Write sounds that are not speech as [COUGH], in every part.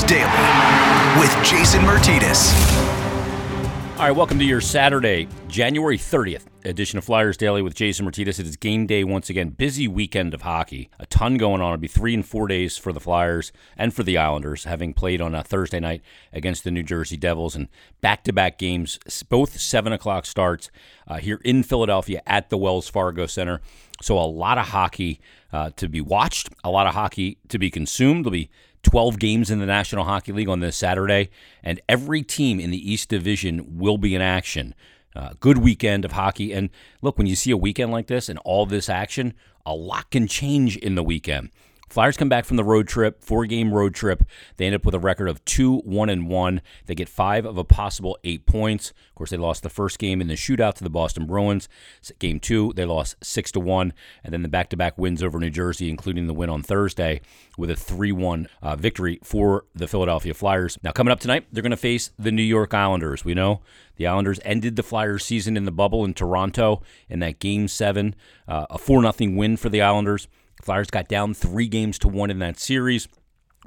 Daily with Jason Martinez. All right, welcome to your Saturday, January 30th edition of Flyers Daily with Jason Martinez. It is game day once again. Busy weekend of hockey. A ton going on. It'll be three and four days for the Flyers and for the Islanders, having played on a Thursday night against the New Jersey Devils and back to back games, both 7 o'clock starts uh, here in Philadelphia at the Wells Fargo Center. So a lot of hockey uh, to be watched, a lot of hockey to be consumed. There'll be 12 games in the National Hockey League on this Saturday, and every team in the East Division will be in action. Uh, good weekend of hockey. And look, when you see a weekend like this and all this action, a lot can change in the weekend. Flyers come back from the road trip, four game road trip. They end up with a record of two, one, and one. They get five of a possible eight points. Of course, they lost the first game in the shootout to the Boston Bruins. Game two, they lost six to one, and then the back to back wins over New Jersey, including the win on Thursday with a 3 1 uh, victory for the Philadelphia Flyers. Now, coming up tonight, they're going to face the New York Islanders. We know the Islanders ended the Flyers season in the bubble in Toronto in that game seven, uh, a 4 0 win for the Islanders. Flyers got down three games to one in that series,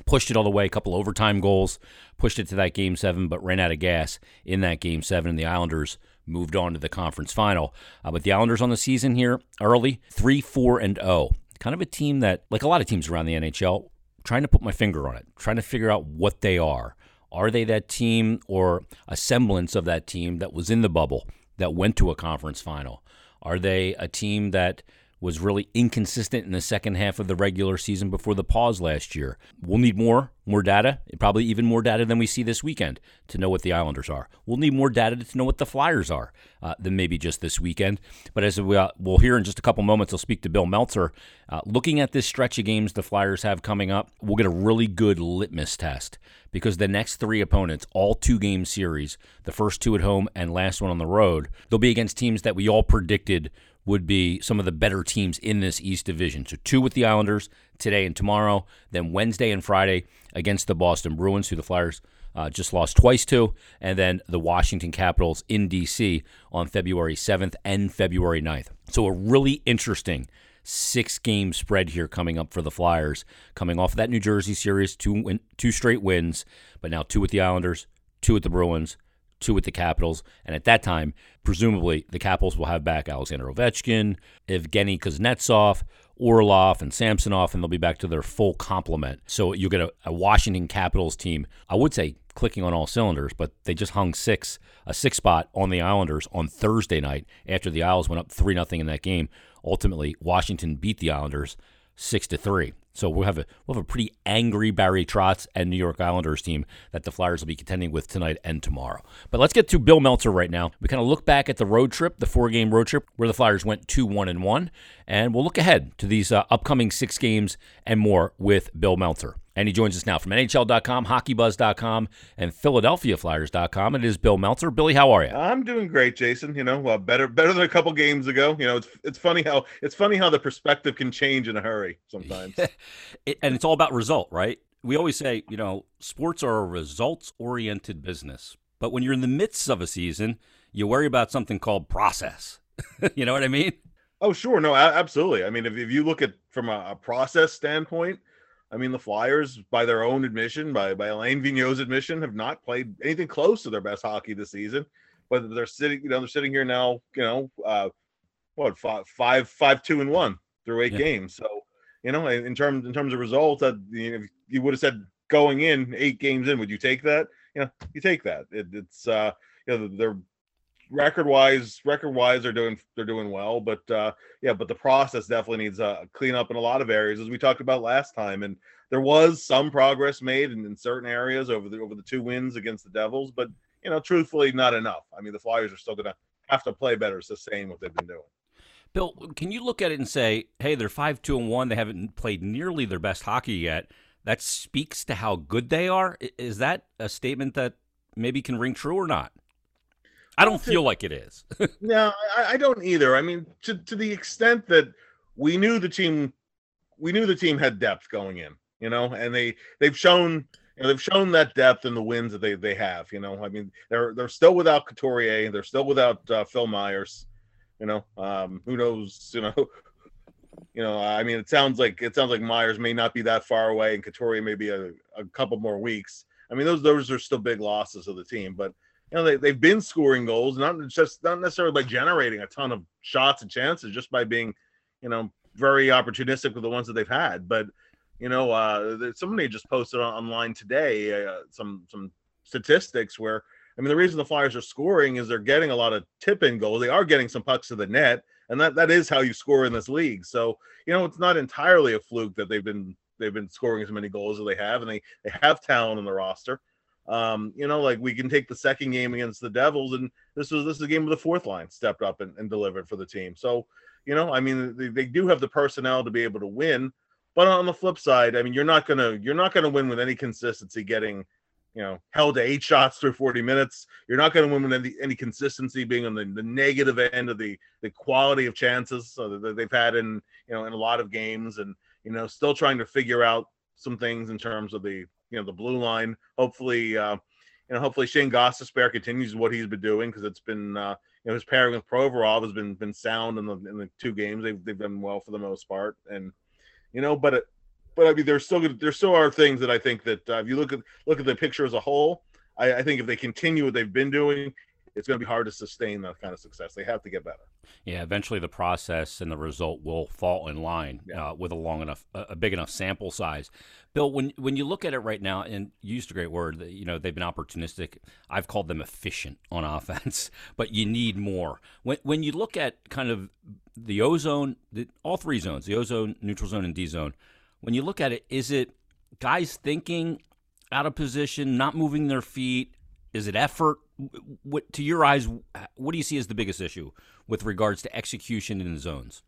pushed it all the way, a couple overtime goals, pushed it to that game seven, but ran out of gas in that game seven, and the Islanders moved on to the conference final. Uh, but the Islanders on the season here early, 3 4 and 0. Kind of a team that, like a lot of teams around the NHL, trying to put my finger on it, trying to figure out what they are. Are they that team or a semblance of that team that was in the bubble that went to a conference final? Are they a team that was really inconsistent in the second half of the regular season before the pause last year. We'll need more, more data, probably even more data than we see this weekend to know what the Islanders are. We'll need more data to know what the Flyers are uh, than maybe just this weekend. But as we, uh, we'll hear in just a couple moments, I'll speak to Bill Meltzer. Uh, looking at this stretch of games the Flyers have coming up, we'll get a really good litmus test because the next three opponents, all two game series, the first two at home and last one on the road, they'll be against teams that we all predicted would be some of the better teams in this East Division. So two with the Islanders today and tomorrow, then Wednesday and Friday against the Boston Bruins, who the Flyers uh, just lost twice to, and then the Washington Capitals in D.C. on February 7th and February 9th. So a really interesting six game spread here coming up for the Flyers, coming off of that New Jersey series, two win- two straight wins, but now two with the Islanders, two with the Bruins, two with the Capitals. And at that time, presumably, the Capitals will have back Alexander Ovechkin, Evgeny Kuznetsov, Orlov, and Samsonov, and they'll be back to their full complement. So you'll get a, a, Washington Capitals team, I would say clicking on all cylinders, but they just hung six, a six spot on the Islanders on Thursday night after the Isles went up 3 0 in that game. Ultimately, Washington beat the Islanders 6 to 3. So we'll have a we'll have a pretty angry Barry Trotz and New York Islanders team that the Flyers will be contending with tonight and tomorrow. But let's get to Bill Meltzer right now. We kind of look back at the road trip, the four game road trip where the Flyers went two one and one, and we'll look ahead to these uh, upcoming six games and more with Bill Meltzer. And he joins us now from NHL.com, HockeyBuzz.com, and PhiladelphiaFlyers.com. It is Bill Meltzer. Billy, how are you? I'm doing great, Jason. You know, well, better better than a couple games ago. You know, it's it's funny how it's funny how the perspective can change in a hurry sometimes. [LAUGHS] it, and it's all about result, right? We always say, you know, sports are a results-oriented business. But when you're in the midst of a season, you worry about something called process. [LAUGHS] you know what I mean? Oh, sure. No, absolutely. I mean, if, if you look at from a, a process standpoint – I mean, the Flyers, by their own admission, by by Alain Vigneault's admission, have not played anything close to their best hockey this season. But they're sitting, you know, they're sitting here now, you know, uh, what five, five, five, two, and one through eight yeah. games. So, you know, in terms in terms of results, that you, know, you would have said going in eight games in, would you take that? You know, you take that. It, it's uh, you know, they're record wise, record wise, they're doing they're doing well, but uh, yeah, but the process definitely needs a uh, clean up in a lot of areas, as we talked about last time. And there was some progress made in, in certain areas over the over the two wins against the Devils, but you know, truthfully, not enough. I mean, the Flyers are still to have to play better, sustain what they've been doing. Bill, can you look at it and say, hey, they're five two and one. They haven't played nearly their best hockey yet. That speaks to how good they are. Is that a statement that maybe can ring true or not? I don't feel like it is. [LAUGHS] no, I, I, don't either. I mean, to to the extent that we knew the team, we knew the team had depth going in, you know, and they they've shown. You know, they've shown that depth in the wins that they, they have. You know, I mean, they're they're still without Couturier. They're still without uh, Phil Myers. You know, um, who knows? You know, [LAUGHS] you know, I mean, it sounds like it sounds like Myers may not be that far away, and Couturier may be a, a couple more weeks. I mean, those those are still big losses of the team, but you know they, they've been scoring goals, not just not necessarily by generating a ton of shots and chances, just by being, you know, very opportunistic with the ones that they've had. But you know, uh, somebody just posted online today uh, some some statistics where I mean the reason the Flyers are scoring is they're getting a lot of tip in goals. They are getting some pucks to the net, and that that is how you score in this league. So you know it's not entirely a fluke that they've been they've been scoring as many goals as they have, and they they have talent in the roster. Um, you know, like we can take the second game against the Devils, and this was this is a game where the fourth line stepped up and, and delivered for the team. So you know, I mean, they, they do have the personnel to be able to win. But on the flip side, I mean, you're not gonna you're not gonna win with any consistency getting you know held to eight shots through 40 minutes. You're not to win with any, any consistency being on the, the negative end of the the quality of chances that they've had in you know in a lot of games, and you know still trying to figure out some things in terms of the you know the blue line. Hopefully, uh, you know hopefully Shane Gostisbehere continues what he's been doing because it's been uh, you know his pairing with Provorov has been been sound in the in the two games. They've they've done well for the most part, and you know, but it, but I mean, there's still there still are things that I think that uh, if you look at look at the picture as a whole, I, I think if they continue what they've been doing, it's going to be hard to sustain that kind of success. They have to get better. Yeah, eventually the process and the result will fall in line yeah. uh, with a long enough, a big enough sample size. Bill, when when you look at it right now, and you used a great word, that, you know they've been opportunistic. I've called them efficient on [LAUGHS] offense, but you need more. When when you look at kind of the ozone, the, all three zones, the ozone, neutral zone, and D zone when you look at it, is it guys thinking out of position, not moving their feet? Is it effort? What to your eyes? What do you see as the biggest issue with regards to execution in the zones?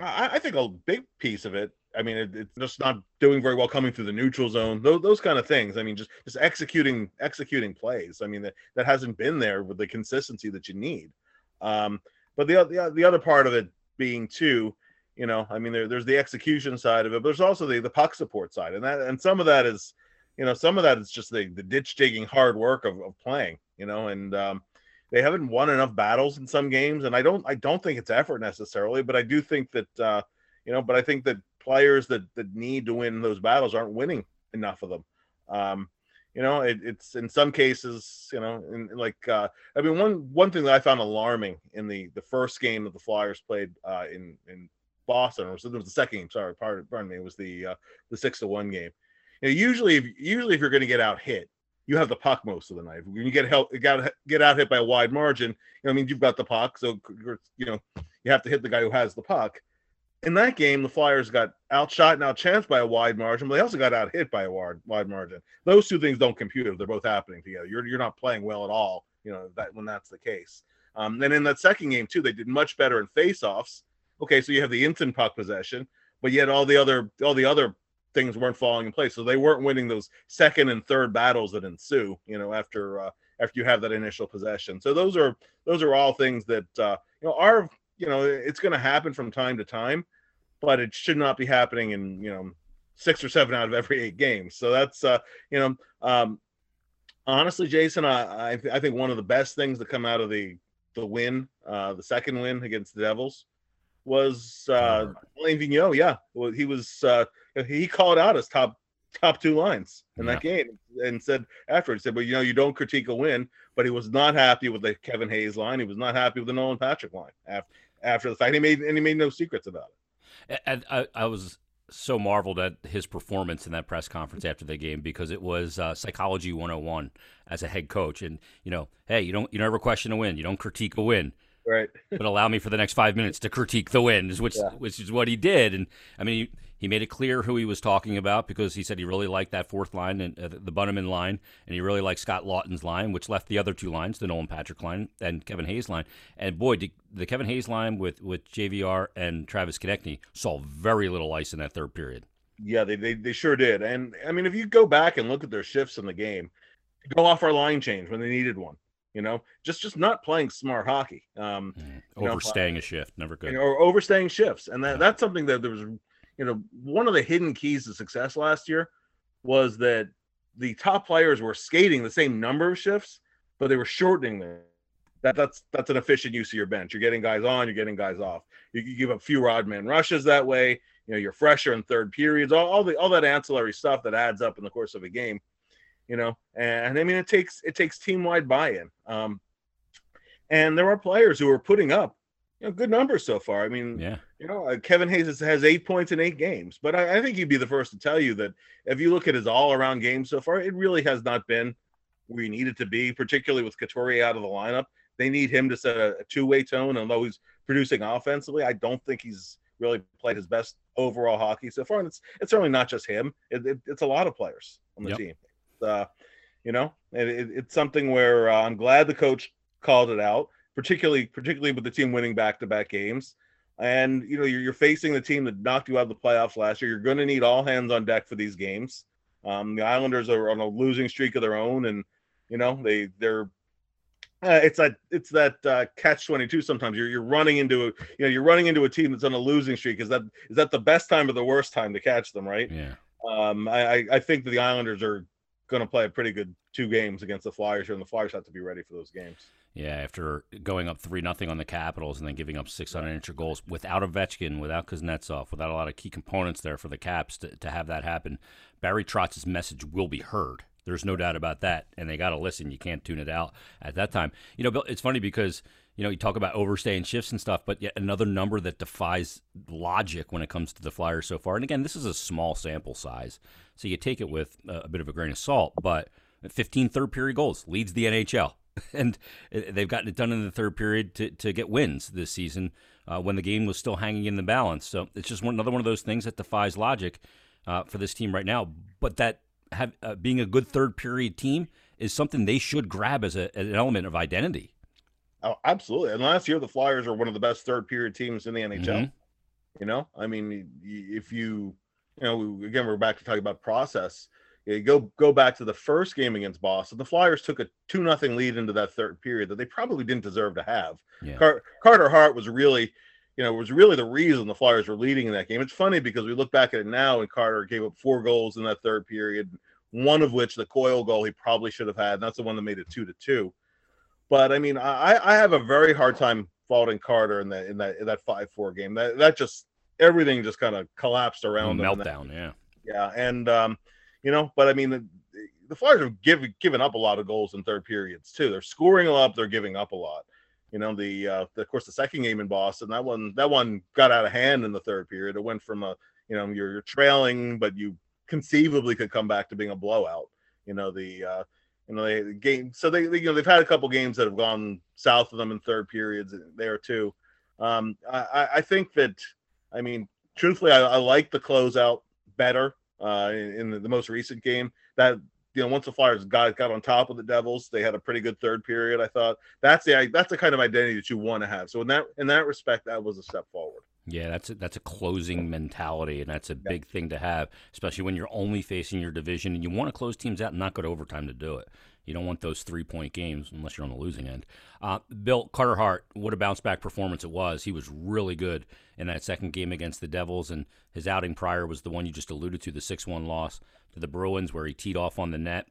I, I think a big piece of it. I mean, it, it's just not doing very well coming through the neutral zone. Those, those kind of things. I mean, just just executing executing plays. I mean, that that hasn't been there with the consistency that you need. Um, but the the the other part of it being too you know i mean there, there's the execution side of it but there's also the the puck support side and that and some of that is you know some of that is just the, the ditch digging hard work of, of playing you know and um, they haven't won enough battles in some games and i don't i don't think it's effort necessarily but i do think that uh, you know but i think that players that that need to win those battles aren't winning enough of them um, you know it, it's in some cases you know in, like uh, i mean one one thing that i found alarming in the the first game that the flyers played uh, in in Boston, or it was the second game. Sorry, pardon, pardon me. It was the uh, the six to one game. You know, usually, if, usually if you're going to get out hit, you have the puck most of the night. When you get help, got get out hit by a wide margin. You know, I mean, you've got the puck, so you know you have to hit the guy who has the puck. In that game, the Flyers got outshot and outchanced by a wide margin, but they also got out hit by a wide wide margin. Those two things don't compute they're both happening together. You're you're not playing well at all. You know that when that's the case. Um, and in that second game too, they did much better in faceoffs okay, so you have the instant puck possession, but yet all the other all the other things weren't falling in place. So they weren't winning those second and third battles that ensue, you know, after uh, after you have that initial possession. So those are those are all things that uh, you know are you know it's going to happen from time to time, but it should not be happening in you know six or seven out of every eight games. So that's uh, you know um, honestly, Jason, I I, th- I think one of the best things to come out of the the win, uh, the second win against the Devils was uh Alain Vigneault. Yeah, well, he was uh, he called out his top top two lines in yeah. that game and said afterwards said, "Well, you know, you don't critique a win," but he was not happy with the Kevin Hayes line. He was not happy with the Nolan Patrick line after after the fact. He made and he made no secrets about it. And I, I was so marveled at his performance in that press conference after the game because it was uh, psychology 101 as a head coach and you know hey you don't you never question a win you don't critique a win right. [LAUGHS] But allow me for the next five minutes to critique the wins which yeah. which is what he did. And i mean he, he made it clear who he was talking about because he said he really liked that fourth line and uh, the Bunnaman line and he really liked Scott Laughton's line which left the other two lines the Nolan Patrick line and Kevin Hayes line. And boy did the Kevin Hayes line with with JVR and Travis Konecny saw very little ice in that third period. Yeah they, they, they sure did. And i mean if you go back and look at their shifts in the game go off our line change when they needed one you know, just just not playing smart hockey. Um, mm, overstaying know, a shift, never good. You know, or overstaying shifts, and that, yeah. that's something that there was, you know, one of the hidden keys to success last year was that the top players were skating the same number of shifts, but they were shortening them. that that's that's an efficient use of your bench. You're getting guys on, you're getting guys off. You, you give up fewer odd man rushes that way. You know, you're fresher in third periods. All, all the all that ancillary stuff that adds up in the course of a game. You know, and, I mean it takes it takes team wide buy in. Um, and there are players who are putting up you know, good numbers so far. I mean, Yeah. you know, uh, Kevin Hayes has, has eight points in eight games, but I, I think he'd be the first to tell you that if you look at his all around game so far, it really has not been where you needed to be, particularly with Couturier out of the lineup. They need him to set a, a two way tone, and though he's producing offensively, I don't think he's really played his best overall hockey so far. And it's it's certainly not just him; it, it, it's a lot of players on the Yep. team. Uh, you know, it, it, it's something where uh, I'm glad the coach called it out particularly particularly with the team winning back-to-back games. And you know, you're, you're facing the team that knocked you out of the playoffs last year. You're going to need all hands on deck for these games. Um, the Islanders are on a losing streak of their own, and you know they they're uh, it's that it's that uh, catch twenty two. Sometimes you're you're running into a you know you're running into a team that's on a losing streak. Is that is that the best time or the worst time to catch them? Right. Yeah. Um, I I- I think that the Islanders are going to play a pretty good two games against the Flyers here, and the Flyers have to be ready for those games. Yeah, after going up three nothing on the Capitals and then giving up six unanswered goals without Ovechkin, without Kuznetsov, without a lot of key components there for the Caps to, to have that happen, Barry Trotz's message will be heard. There's no doubt about that, and they got to listen. You can't tune it out at that time. You know, Bill, it's funny because you know you talk about overstaying shifts and stuff, but yet another number that defies logic when it comes to the Flyers so far. And again, this is a small sample size, so you take it with a, bit of a grain of salt. But 15 third period goals leads the NHL [LAUGHS] and they've gotten it done in the third period to, to get wins this season uh, when the game was still hanging in the balance. So it's just one, another one of those things that defies logic uh, for this team right now. But that have, uh, being a good third period team is something they should grab as, a, as an element of identity. Oh, absolutely. And last year, the Flyers are one of the best third period teams in the NHL. Mhm. You know, I mean, if you, you know, again, we're back to talking about process. You go go back to the first game against Boston. The Flyers took a two nothing lead into that third period that they probably didn't deserve to have. Yeah. Car- Carter Hart was really, you know, was really the reason the Flyers were leading in that game. It's funny because we look back at it now, and Carter gave up four goals in that third period, one of which the Coyle goal he probably should have had. And that's the one that made it two to two. But I mean, I, I have a very hard time faulting Carter in that in that in that five four game. That that just everything just kind of collapsed around meltdown, yeah. yeah, and um, you know, but I mean, the, the Flyers have given given up a lot of goals in third periods too. They're scoring a lot, they're giving up a lot. You know, the, uh, the of course the second game in Boston, that one that one got out of hand in the third period. It went from a you know you're, you're trailing, but you conceivably could come back to being a blowout. You know the uh, you know they the game so they, they you know they've had a couple games that have gone south of them in third periods there too. Um, I- I think that I mean truthfully I, I like the closeout better uh, in, in the, the most recent game. That you know, once the Flyers got got on top of the Devils, they had a pretty good third period. I thought that's the that's the kind of identity that you want to have. So in that in that respect, that was a step forward. Yeah, that's a, that's a closing mentality, and that's a big thing to have, especially when you're only facing your division and you want to close teams out and not go to overtime to do it. You don't want those three point games unless you're on the losing end. Uh, Bill Carter Hart, what a bounce back performance it was. He was really good in that second game against the Devils, and his outing prior was the one you just alluded to, the six one loss to the Bruins, where he teed off on the net.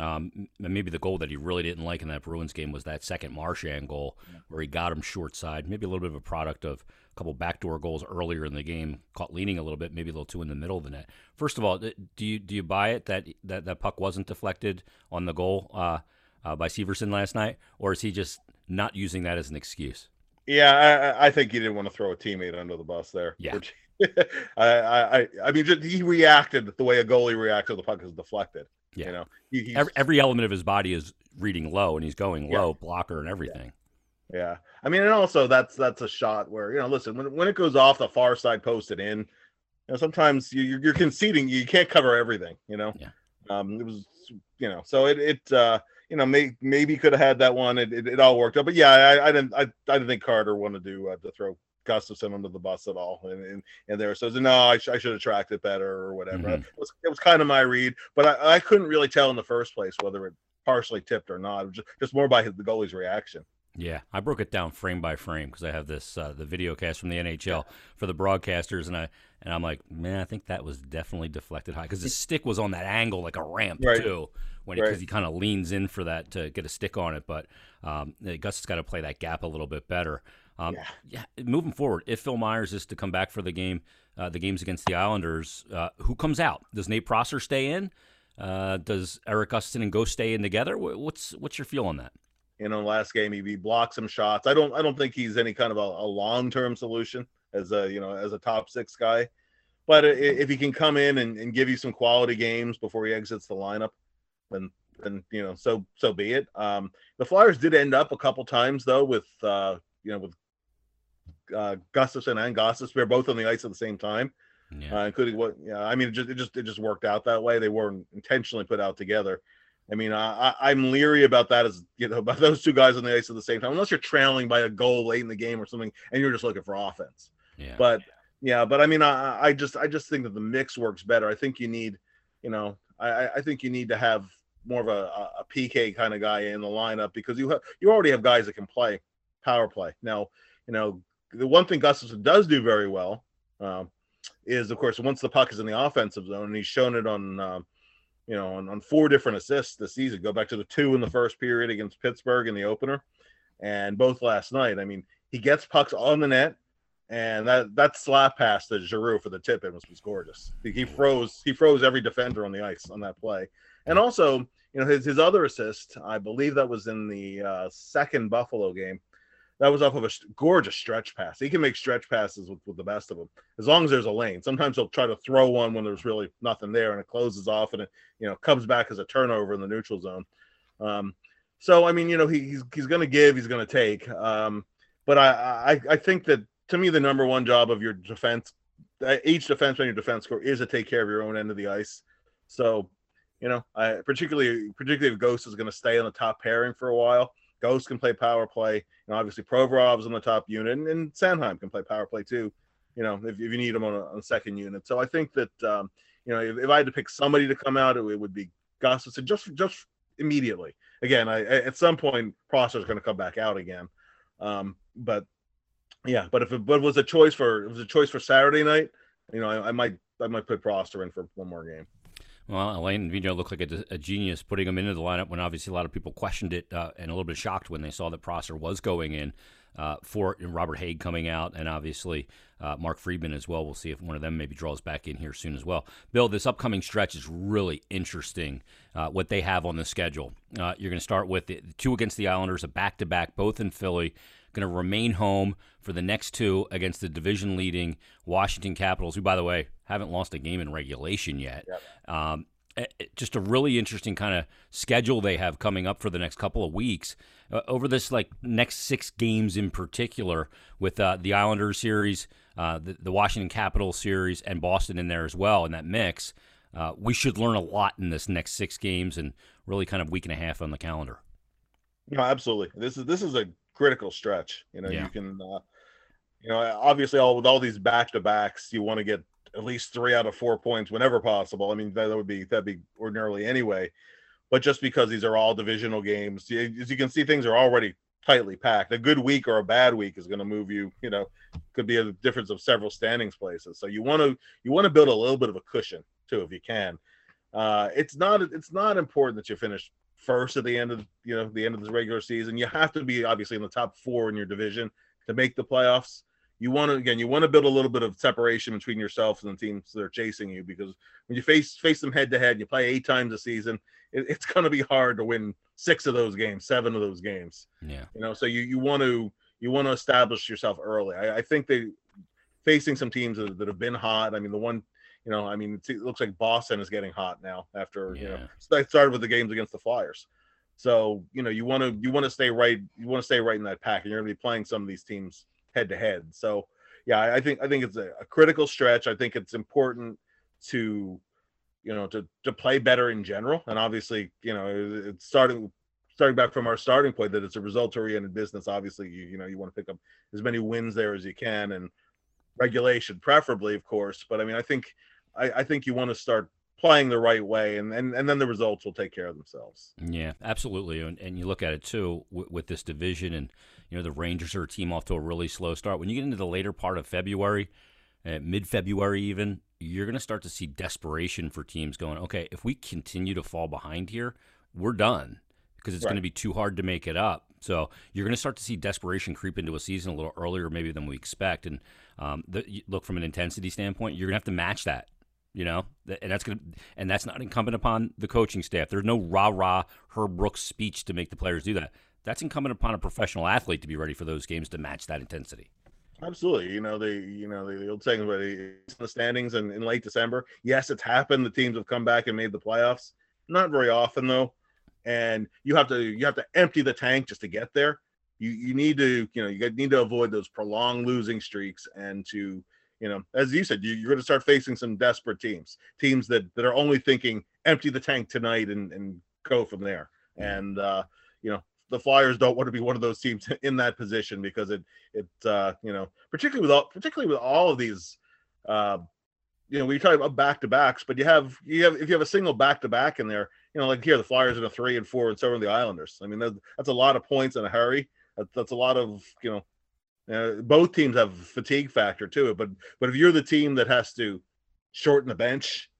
Um, and maybe the goal that he really didn't like in that Bruins game was that second Marchand goal where he got him short side. Maybe a little bit of a product of a couple backdoor goals earlier in the game, caught leaning a little bit, maybe a little too in the middle of the net. First of all, do you do you buy it that that, that puck wasn't deflected on the goal uh, uh, by Severson last night, or is he just not using that as an excuse? Yeah, I, I think he didn't want to throw a teammate under the bus there. Yeah. [LAUGHS] I, I, I- I mean, just, he reacted the way a goalie reacts when the puck is deflected. Yeah. You know, he, Every, every element of his body is reading low, and he's going Yeah. low, blocker and everything. Yeah, I mean, and also that's that's a shot where you know, listen, when when it goes off the far side, posted in, you know, sometimes you you're, you're conceding, you can't cover everything, you know. Yeah. Um, it was, you know, so it it uh, you know, may, maybe could have had that one. It, it, it all worked out, but yeah, I, I didn't I, I didn't think Carter wanted to uh, to throw Gustafsson under the bus at all, and and, and there, so no, I, sh- I should have tracked it better or whatever. Mhm. It was it was kind of my read, but I, I couldn't really tell in the first place whether it partially tipped or not. It was just, just more by his, the goalie's reaction. Yeah, I broke it down frame by frame because I have this uh, the video cast from the NHL for the broadcasters, and I and I'm like, man, I think that was definitely deflected high because the stick was on that angle like a ramp Right. too, when because Right. he kind of leans in for that to get a stick on it. But um, Gus has got to play that gap a little bit better. Um, yeah. moving forward, if Phil Myers is to come back for the game, uh, the games against the Islanders, uh, who comes out? Does Nate Prosser stay in? Uh, does Eric Gustin and Go stay in together? What's what's your feel on that? You know, last game he, he blocked some shots. I don't I don't think he's any kind of a, a long term solution as a you know as a top six guy. But if he can come in and, and give you some quality games before he exits the lineup, then then you know so so be it. Um, the Flyers did end up a couple times though with uh, you know with uh, Gustafsson and Gossip. They're both on the ice at the same time. Yeah. uh, including what yeah i mean it just it just it just worked out that way they weren't intentionally put out together i mean I, I i'm leery about that as you know [LAUGHS] about those two guys on the ice at the same time unless you're trailing by a goal late in the game or something and you're just looking for offense yeah. but yeah but i mean i i just i just think that the mix works better i think you need you know i I- think you need to have more of a, a- a pk kind of guy in the lineup because you have you already have guys that can play power play now you know the one thing Gustafsson does do very well um, is of course once the puck is in the offensive zone and he's shown it on um, you know on, on four different assists this season go back to the two in the first period against pittsburgh in the opener and both last night. I mean he gets pucks on the net and that that slap pass to Giroux for the tip in was, was gorgeous. He, he froze he froze every defender on the ice on that play. And also you know his, his other assist i believe that was in the uh, second buffalo game that was off of a gorgeous stretch pass. He can make stretch passes with, with the best of them, as long as there's a lane. Sometimes he'll try to throw one when there's really nothing there, and it closes off, and it you know comes back as a turnover in the neutral zone. Um, so I mean, you know, he, he's he's going to give, he's going to take. Um, but I, I I think that to me, the number one job of your defense, uh, each defense on your defense core, is to take care of your own end of the ice. So, you know, I particularly particularly if Ghost is going to stay on the top pairing for a while. Ghost can play power play. And obviously Provorov's on the top unit, and, and Sanheim can play power play too. You know, if, if you need him on a, on a second unit. So I think that um, you know, if, if I had to pick somebody to come out, it, it would be Gustafsson just just immediately. Again, I at some point Prosser's going to come back out again. Um, but yeah, but if it but was a choice for it was a choice for Saturday night, you know, I, I might I might put Prosser in for one more game. Well, Alain Vigneault looked like a, a genius putting him into the lineup when obviously a lot of people questioned it uh, and a little bit shocked when they saw that Prosser was going in uh, for Robert Hägg coming out and obviously uh, Mark Friedman as well. We'll see if one of them maybe draws back in here soon as well. Bill, this upcoming stretch is really interesting uh, what they have on the schedule. Uh, you're going to start with the two against the Islanders, a back to back, both in Philly. Going to remain home for the next two against the division leading Washington Capitals, who, by the way, haven't lost a game in regulation yet. Um, it- it- just a really interesting kind of schedule they have coming up for the next couple of weeks uh, over this like next six games in particular with uh, the Islanders series, uh, the, the Washington Capitals series, and Boston in there as well in that mix. Uh, we should learn a lot in this next six games and really kind of week and a half on the calendar. No, absolutely. This is this is a critical stretch. You know, Yeah. you can, uh, you know, obviously all with all these back to backs, you want to get at least three out of four points whenever possible. I mean, that, that would be that'd be ordinarily anyway. But just because these are all divisional games, you, as you can see, things are already tightly packed. A good week or a bad week is going to move you. You know, could be a difference of several standings places. So you want to you want to build a little bit of a cushion too, if you can. Uh, it's not it's not important that you finish first at the end of you know the end of the regular season. You have to be obviously in the top four in your division to make the playoffs. You want to again, you want to build a little bit of separation between yourself and the teams that are chasing you because when you face face them head to head, you play eight times a season. It, it's going to be hard to win six of those games, seven of those games. Yeah. You know, so you you want to you want to establish yourself early. I, I think they facing some teams that, that have been hot. I mean, the one you know, I mean, it looks like Boston is getting hot now after you know Yeah. they started with the games against the Flyers. So you know, you want to you want to stay right. You want to stay right in that pack, and you're going to be playing some of these teams head to head. So yeah, I think I think it's a, a critical stretch. I think it's important to you know to to play better in general, and obviously you know it- it's starting starting back from our starting point that it's a result oriented business. Obviously, you you know you want to pick up as many wins there as you can, and regulation preferably, of course. But I mean, I think I, I think you want to start playing the right way, and and, and then the results will take care of themselves. Yeah, absolutely. And, and you look at it too with, with this division, and you know the Rangers are a team off to a really slow start. When you get into the later part of February, uh, mid February even, you're going to start to see desperation for teams going, okay, if we continue to fall behind here, we're done because it's right. going to be too hard to make it up. So you're going to start to see desperation creep into a season a little earlier, maybe than we expect. And um, the, look from an intensity standpoint, you're going to have to match that. You know, and that's to, and that's not incumbent upon the coaching staff. There's no rah rah Herb Brooks speech to make the players do that. That's incumbent upon a professional athlete to be ready for those games to match that intensity. Absolutely. You know, the you know the, old saying about the standings in, in late December. Yes, it's happened. The teams have come back and made the playoffs. Not very often though. And you have to you have to empty the tank just to get there. You you need to you know you need to avoid those prolonged losing streaks and to you know as you said you, are going to start facing some desperate teams teams that that are only thinking empty the tank tonight and and go from there and uh you know the Flyers don't want to be one of those teams [LAUGHS] in that position because it it uh, you know particularly with all particularly with all of these uh, you know we talk about back to backs, but you have you have if you have a single back to back in there, you know like here the Flyers in a three and four and so are the Islanders. I mean that's, that's a lot of points in a hurry. That, that's a lot of you know. Uh, both teams have fatigue factor to it, but but if you're the team that has to shorten the bench,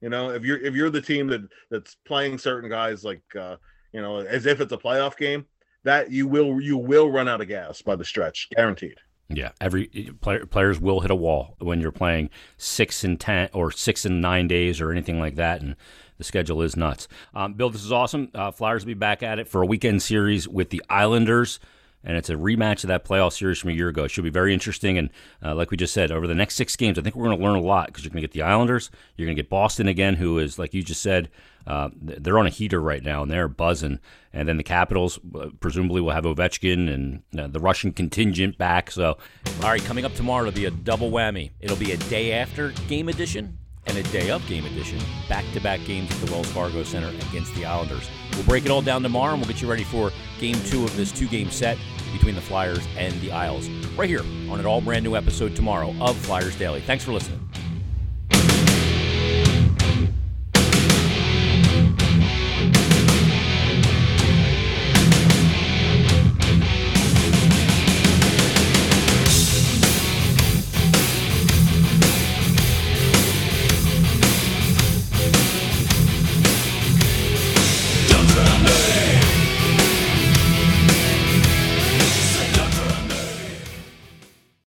you know, if you're if you're the team that that's playing certain guys like uh, you know, as if it's a playoff game, that you will you will run out of gas by the stretch, guaranteed. Yeah, every player, players will hit a wall when you're playing six and ten or six and nine days or anything like that, and the schedule is nuts. Um, Bill, this is awesome. Uh, Flyers will be back at it for a weekend series with the Islanders and it's a rematch of that playoff series from a year ago. It should be very interesting. And uh, like we just said, over the next six games, I think we're going to learn a lot because you're going to get the Islanders, you're going to get Boston again, who is like you just said, uh, they're on a heater right now and they're buzzing. And then the Capitals uh, presumably will have Ovechkin and uh, the Russian contingent back. So, all right, coming up tomorrow, it'll be a double whammy. It'll be a day after game edition and a day of game edition. Back to back games at the Wells Fargo Center against the Islanders. We'll break it all down tomorrow and we'll get you ready for game two of this two game set between the Flyers and the Isles. Right here on an all brand new episode tomorrow of Flyers Daily. Thanks for listening.